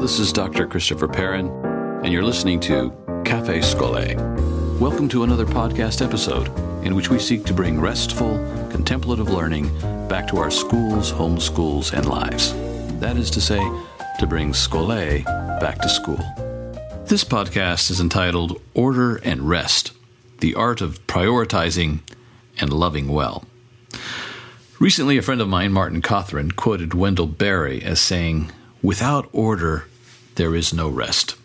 This is Dr. Christopher Perrin, and you're listening to Cafe Scholé. Welcome to another podcast episode in which we seek to bring restful, contemplative learning back to our schools, homeschools, and lives. That is to say, to bring Scholé back to school. This podcast is entitled Order and Rest The Art of Prioritizing and Loving Well. Recently, a friend of mine, Martin Cothran, quoted Wendell Berry as saying, Without order, there is no rest.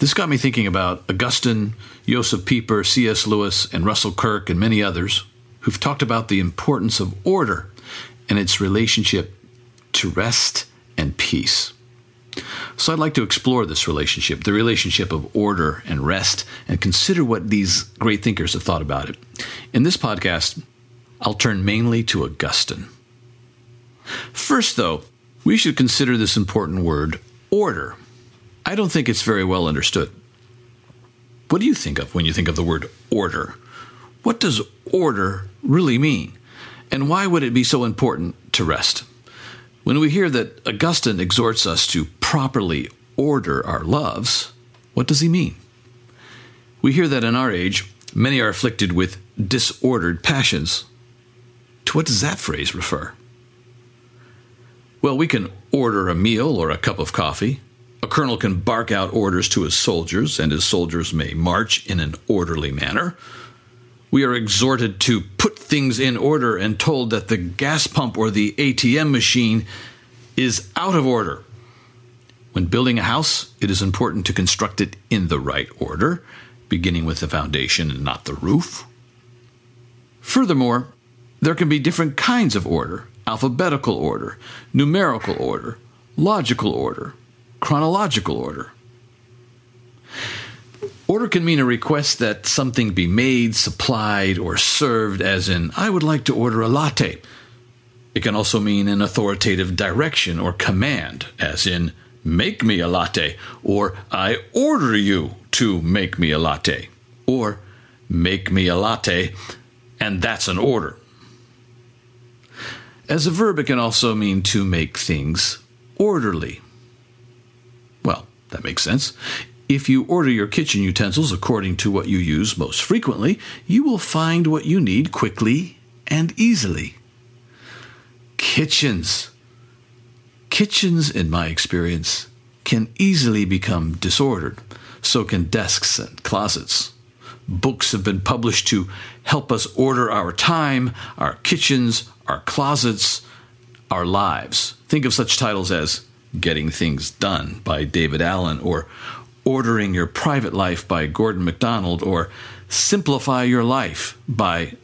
This got me thinking about Augustine, Joseph Pieper, C.S. Lewis, and Russell Kirk, and many others who've talked about the importance of order and its relationship to rest and peace. So I'd like to explore this relationship, the relationship of order and rest, and consider what these great thinkers have thought about it. In this podcast, I'll turn mainly to Augustine. First, though, we should consider this important word, order. I don't think it's very well understood. What do you think of when you think of the word order? What does order really mean? And why would it be so important to rest? When we hear that Augustine exhorts us to properly order our loves, what does he mean? We hear that in our age, many are afflicted with disordered passions. To what does that phrase refer? Well, we can order a meal or a cup of coffee. A colonel can bark out orders to his soldiers, and his soldiers may march in an orderly manner. We are exhorted to put things in order and told that the gas pump or the ATM machine is out of order. When building a house, it is important to construct it in the right order, beginning with the foundation and not the roof. Furthermore, there can be different kinds of order alphabetical order, numerical order, logical order, chronological order. Order can mean a request that something be made, supplied, or served, as in, I would like to order a latte. It can also mean an authoritative direction or command, as in, make me a latte, or I order you to make me a latte, or make me a latte, and that's an order. As a verb, it can also mean to make things orderly. Well, that makes sense. If you order your kitchen utensils according to what you use most frequently, you will find what you need quickly and easily. Kitchens. Kitchens, in my experience, can easily become disordered. So can desks and closets. Books have been published to help us order our time, our kitchens, our closets, our lives. Think of such titles as Getting Things Done by David Allen, or Ordering Your Private Life by Gordon MacDonald, or Simplify Your Life by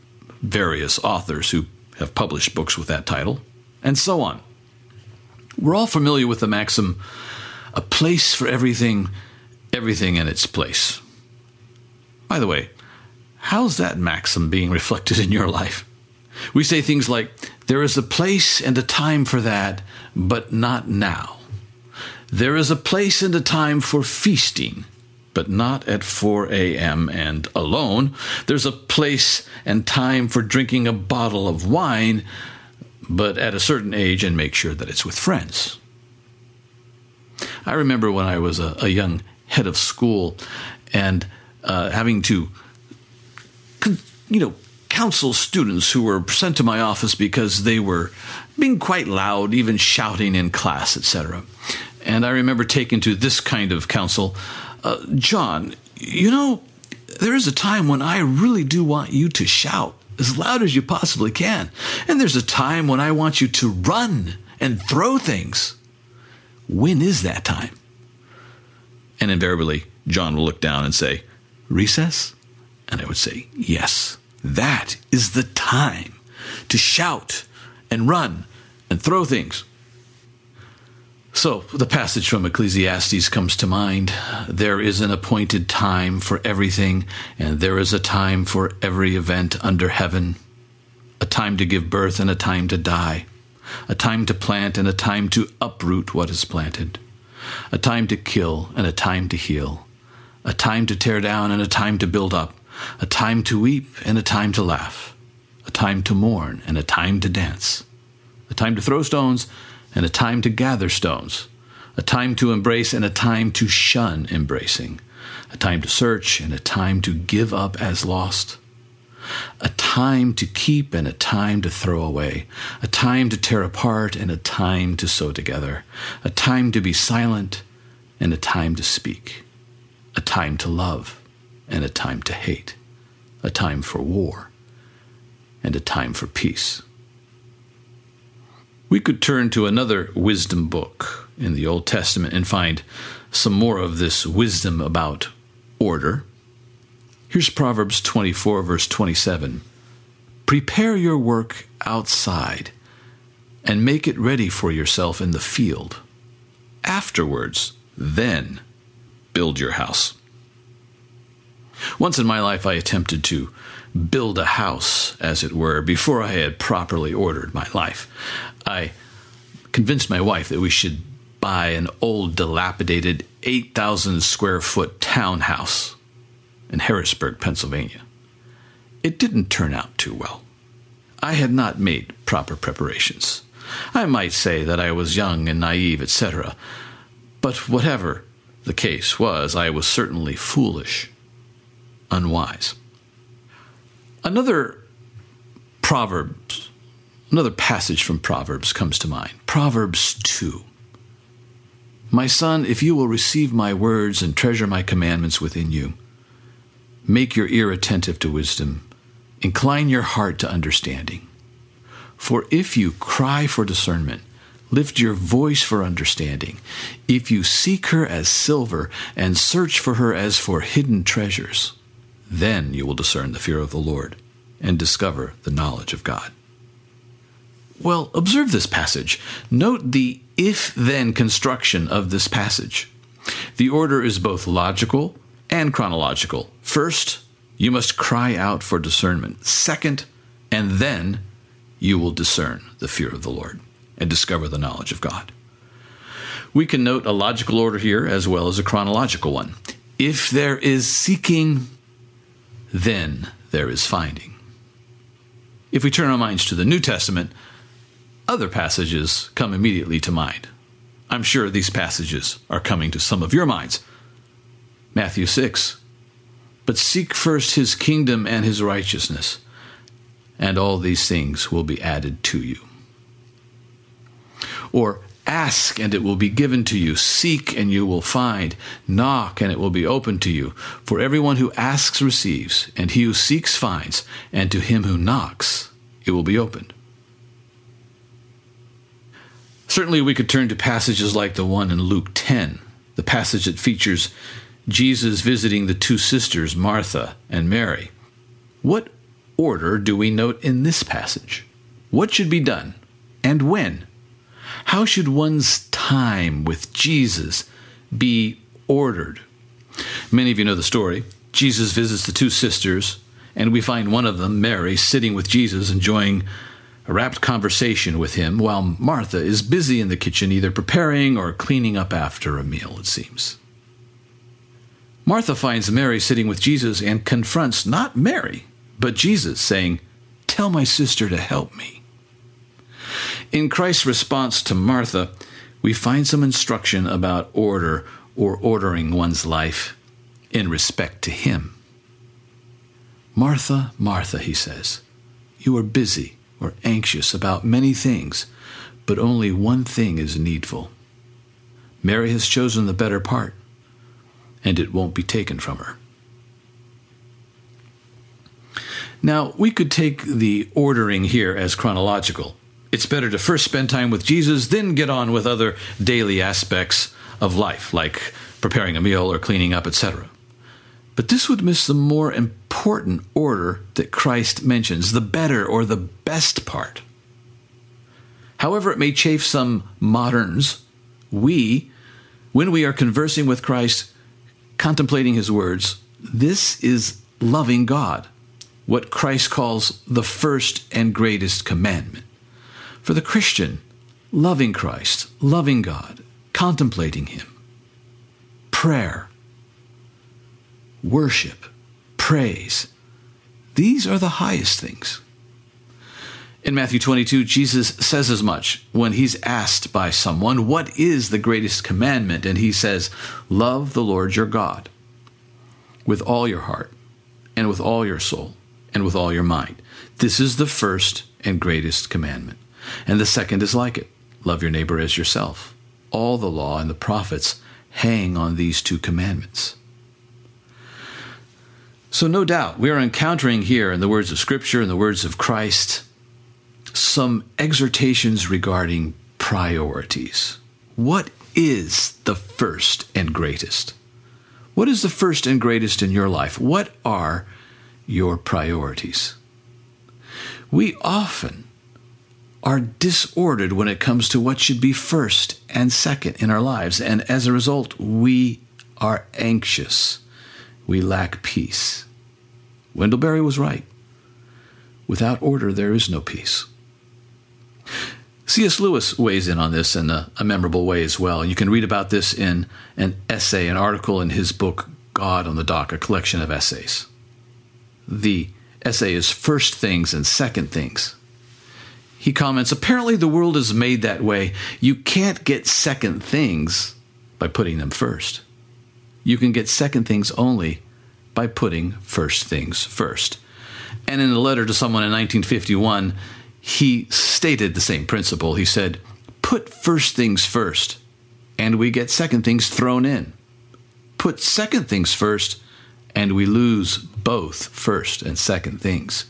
various authors who have published books with that title, and so on. We're all familiar with the maxim a place for everything, everything in its place. By the way, How's that maxim being reflected in your life? We say things like, There is a place and a time for that, but not now. There is a place and a time for feasting, but not at 4 a.m. and alone. There's a place and time for drinking a bottle of wine, but at a certain age and make sure that it's with friends. I remember when I was a, a young head of school and uh, having to, you know, counsel students who were sent to my office because they were being quite loud, even shouting in class, etc. And I remember taking to this kind of counsel, uh, John, you know, there is a time when I really do want you to shout as loud as you possibly can. And there's a time when I want you to run and throw things. When is that time? And invariably, John will look down and say, Recess? And I would say, Yes, that is the time to shout and run and throw things. So, the passage from Ecclesiastes comes to mind. There is an appointed time for everything, and there is a time for every event under heaven. A time to give birth and a time to die, a time to plant and a time to uproot what is planted, a time to kill and a time to heal, a time to tear down and a time to build up, a time to weep and a time to laugh, a time to mourn and a time to dance, a time to throw stones and a time to gather stones, a time to embrace and a time to shun embracing, a time to search and a time to give up as lost, a time to keep and a time to throw away, a time to tear apart and a time to sew together, a time to be silent and a time to speak, a time to love and a time to hate, a time for war and a time for peace. We could turn to another wisdom book in the Old Testament and find some more of this wisdom about order. Here's Proverbs 24, verse 27. Prepare your work outside and make it ready for yourself in the field. Afterwards, then build your house. Once in my life, I attempted to build a house, as it were, before I had properly ordered my life. I convinced my wife that we should buy an old, dilapidated 8,000 square foot townhouse in Harrisburg, Pennsylvania. It didn't turn out too well. I had not made proper preparations. I might say that I was young and naive, etc. But whatever the case was, I was certainly foolish, unwise. Another Proverbs Another passage from Proverbs comes to mind Proverbs 2. My son, if you will receive my words and treasure my commandments within you, make your ear attentive to wisdom, incline your heart to understanding. For if you cry for discernment, lift your voice for understanding, if you seek her as silver and search for her as for hidden treasures, then you will discern the fear of the Lord and discover the knowledge of God. Well, observe this passage. Note the if then construction of this passage. The order is both logical and chronological. First, you must cry out for discernment. Second, and then you will discern the fear of the Lord and discover the knowledge of God. We can note a logical order here as well as a chronological one. If there is seeking, then there is finding. If we turn our minds to the New Testament, other passages come immediately to mind. I'm sure these passages are coming to some of your minds. Matthew 6. But seek first his kingdom and his righteousness, and all these things will be added to you. Or ask and it will be given to you, seek and you will find, knock and it will be opened to you. For everyone who asks receives, and he who seeks finds, and to him who knocks it will be opened. Certainly, we could turn to passages like the one in Luke 10, the passage that features Jesus visiting the two sisters, Martha and Mary. What order do we note in this passage? What should be done and when? How should one's time with Jesus be ordered? Many of you know the story. Jesus visits the two sisters And we find one of them, Mary, sitting with Jesus, enjoying a rapt conversation with him, while Martha is busy in the kitchen, either preparing or cleaning up after a meal, it seems. Martha finds Mary sitting with Jesus and confronts not Mary, but Jesus, saying, Tell my sister to help me. In Christ's response to Martha, we find some instruction about order or ordering one's life in respect to Him. Martha, Martha, he says, you are busy or anxious about many things, but only one thing is needful. Mary has chosen the better part, and it won't be taken from her. Now, we could take the ordering here as chronological. It's better to first spend time with Jesus, then get on with other daily aspects of life, like preparing a meal or cleaning up, etc. But this would miss the more important order that Christ mentions, the better or the best part. However, it may chafe some moderns, we, when we are conversing with Christ, contemplating his words, this is loving God, what Christ calls the first and greatest commandment. For the Christian, loving Christ, loving God, contemplating him, prayer, worship, praise. These are the highest things. In Matthew 22, Jesus says as much when he's asked by someone, What is the greatest commandment? And he says, Love the Lord your God with all your heart, and with all your soul, and with all your mind. This is the first and greatest commandment. And the second is like it love your neighbor as yourself. All the law and the prophets hang on these two commandments. So, no doubt, we are encountering here in the words of Scripture and the words of Christ some exhortations regarding priorities. What is the first and greatest? What is the first and greatest in your life? What are your priorities? We often are disordered when it comes to what should be first and second in our lives, and as a result, we are anxious. We lack peace. Wendell Berry was right. Without order, there is no peace. C.S. Lewis weighs in on this in a, a, memorable way as well. You can read about this in an essay, an article in his book, God on the Dock, a collection of essays. The essay is First Things and Second Things. He comments Apparently, the world is made that way. You can't get second things by putting them first. You can get second things only by putting first things first. And in a letter to someone in 1951, he stated the same principle. He said, Put first things first, and we get second things thrown in. Put second things first, and we lose both first and second things.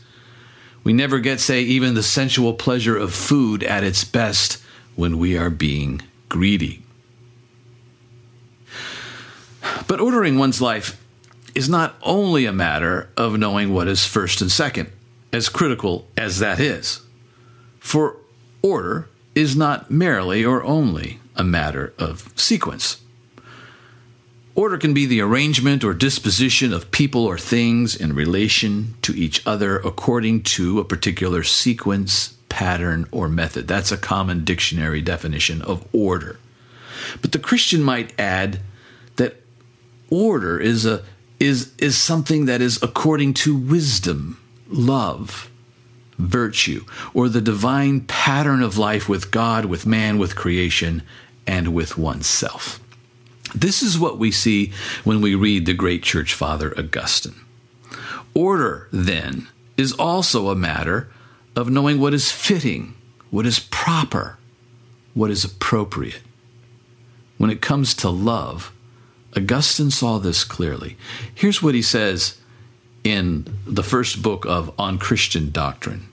We never get, say, even the sensual pleasure of food at its best when we are being greedy. But ordering one's life is not only a matter of knowing what is first and second, as critical as that is. For order is not merely or only a matter of sequence. Order can be the arrangement or disposition of people or things in relation to each other according to a particular sequence, pattern, or method. That's a common dictionary definition of order. But the Christian might add that order is a is, is something that is according to wisdom, love, virtue, or the divine pattern of life with God, with man, with creation, and with oneself. This is what we see when we read the great church father Augustine. Order, then, is also a matter of knowing what is fitting, what is proper, what is appropriate. When it comes to love, Augustine saw this clearly. Here's what he says in the first book of On Christian Doctrine.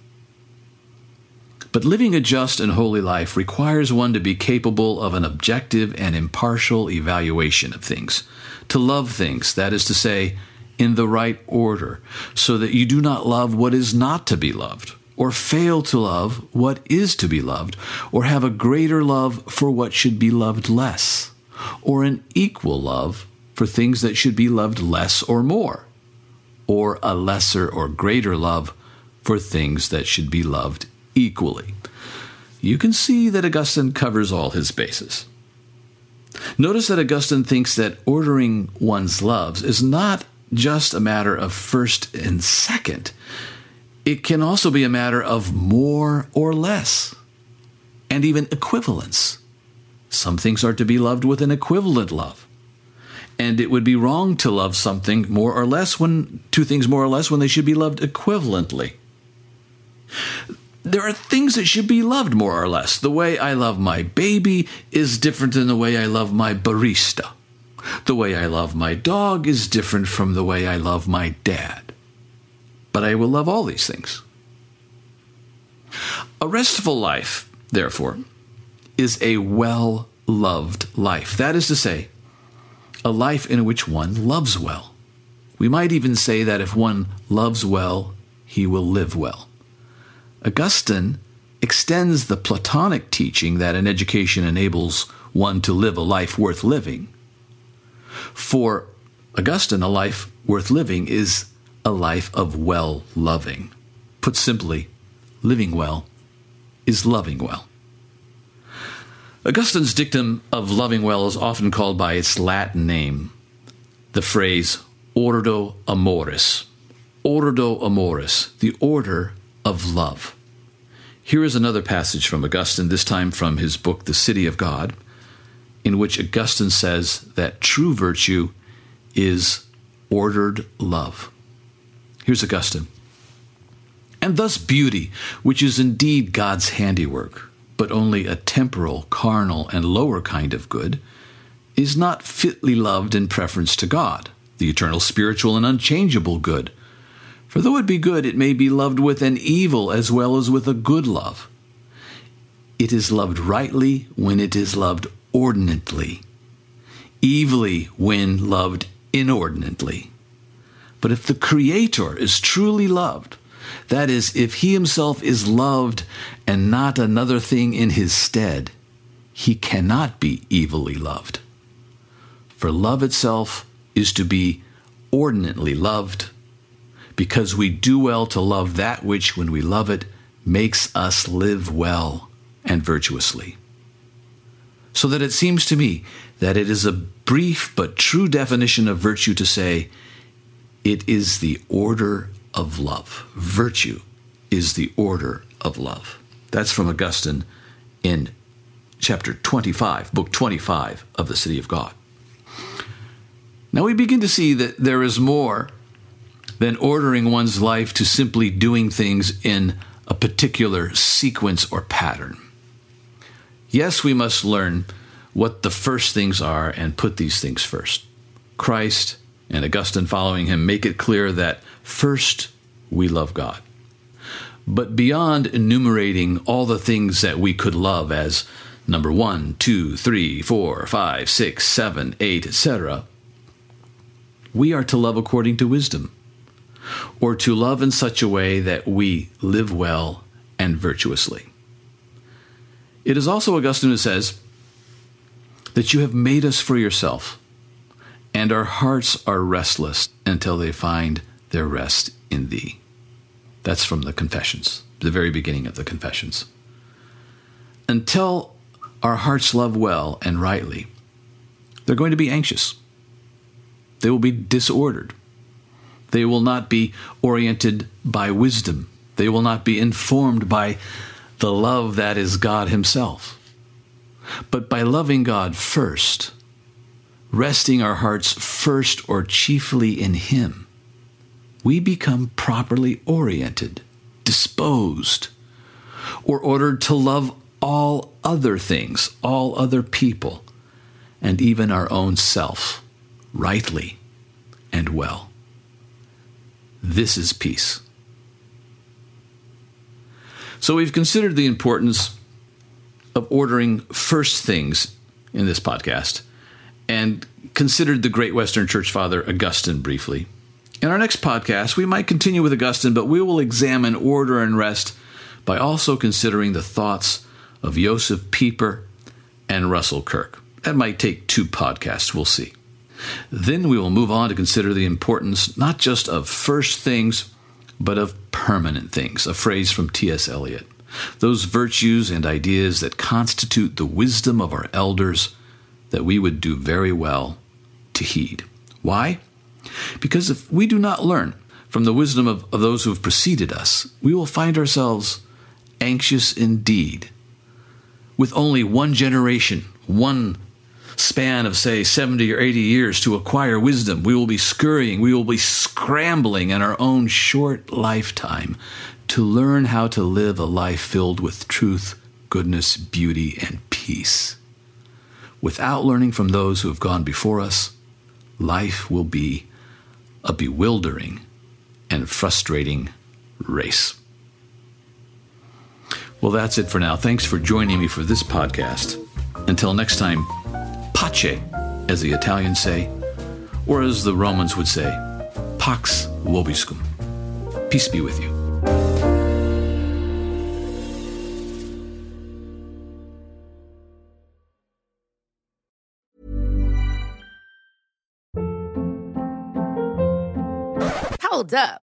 But living a just and holy life requires one to be capable of an objective and impartial evaluation of things, to love things, that is to say, in the right order, so that you do not love what is not to be loved, or fail to love what is to be loved, or have a greater love for what should be loved less or an equal love for things that should be loved less or more, or a lesser or greater love for things that should be loved equally. You can see that Augustine covers all his bases. Notice that Augustine thinks that ordering one's loves is not just a matter of first and second, it can also be a matter of more or less, and even equivalence. Some things are to be loved with an equivalent love. And it would be wrong to love something more or less when two things more or less when they should be loved equivalently. There are things that should be loved more or less. The way I love my baby is different than the way I love my barista. The way I love my dog is different from the way I love my dad. But I will love all these things. A restful life, therefore, is a well loved life. That is to say, a life in which one loves well. We might even say that if one loves well, he will live well. Augustine extends the Platonic teaching that an education enables one to live a life worth living. For Augustine, a life worth living is a life of well loving. Put simply, living well is loving well. Augustine's dictum of loving well is often called by its Latin name, the phrase ordo amoris. Ordo amoris, the order of love. Here is another passage from Augustine, this time from his book, The City of God, in which Augustine says that true virtue is ordered love. Here's Augustine. And thus beauty, which is indeed God's handiwork, but only a temporal, carnal, and lower kind of good, is not fitly loved in preference to God, the eternal, spiritual, and unchangeable good. For though it be good, it may be loved with an evil as well as with a good love. It is loved rightly when it is loved ordinately, evilly when loved inordinately. But if the Creator is truly loved, that is, if he himself is loved and not another thing in his stead, he cannot be evilly loved. For love itself is to be ordinately loved, because we do well to love that which, when we love it, makes us live well and virtuously. So that it seems to me that it is a brief but true definition of virtue to say, it is the order of love. Virtue is the order of love. That's from Augustine in chapter 25, book 25 of the City of God. Now we begin to see that there is more than ordering one's life to simply doing things in a particular sequence or pattern. Yes, we must learn what the first things are and put these things first. Christ and Augustine following him make it clear that first we love God. But beyond enumerating all the things that we could love as number one, two, three, four, five, six, seven, eight, etc., we are to love according to wisdom, or to love in such a way that we live well and virtuously. It is also Augustine who says that you have made us for yourself, and our hearts are restless until they find their rest in thee. That's from the Confessions, the very beginning of the Confessions. Until our hearts love well and rightly, they're going to be anxious. They will be disordered. They will not be oriented by wisdom. They will not be informed by the love that is God Himself. But by loving God first, resting our hearts first or chiefly in Him, we become properly oriented, disposed, or ordered to love all other things, all other people, and even our own self rightly and well. This is peace. So we've considered the importance of ordering first things in this podcast and considered the great Western Church Father Augustine briefly. In our next podcast, we might continue with Augustine, but we will examine order and rest by also considering the thoughts of Joseph Pieper and Russell Kirk. That might take two podcasts, we'll see. Then we will move on to consider the importance not just of first things, but of permanent things, a phrase from T.S. Eliot. Those virtues and ideas that constitute the wisdom of our elders that we would do very well to heed. Why? Because if we do not learn from the wisdom of, of those who have preceded us, we will find ourselves anxious indeed. With only one generation, one span of, say, 70 or 80 years to acquire wisdom, we will be scurrying, we will be scrambling in our own short lifetime to learn how to live a life filled with truth, goodness, beauty, and peace. Without learning from those who have gone before us, life will be a bewildering and frustrating race. Well, that's it for now. Thanks for joining me for this podcast. Until next time, pace, as the Italians say, or as the Romans would say, pax vobiscum. Peace be with you. Hold up.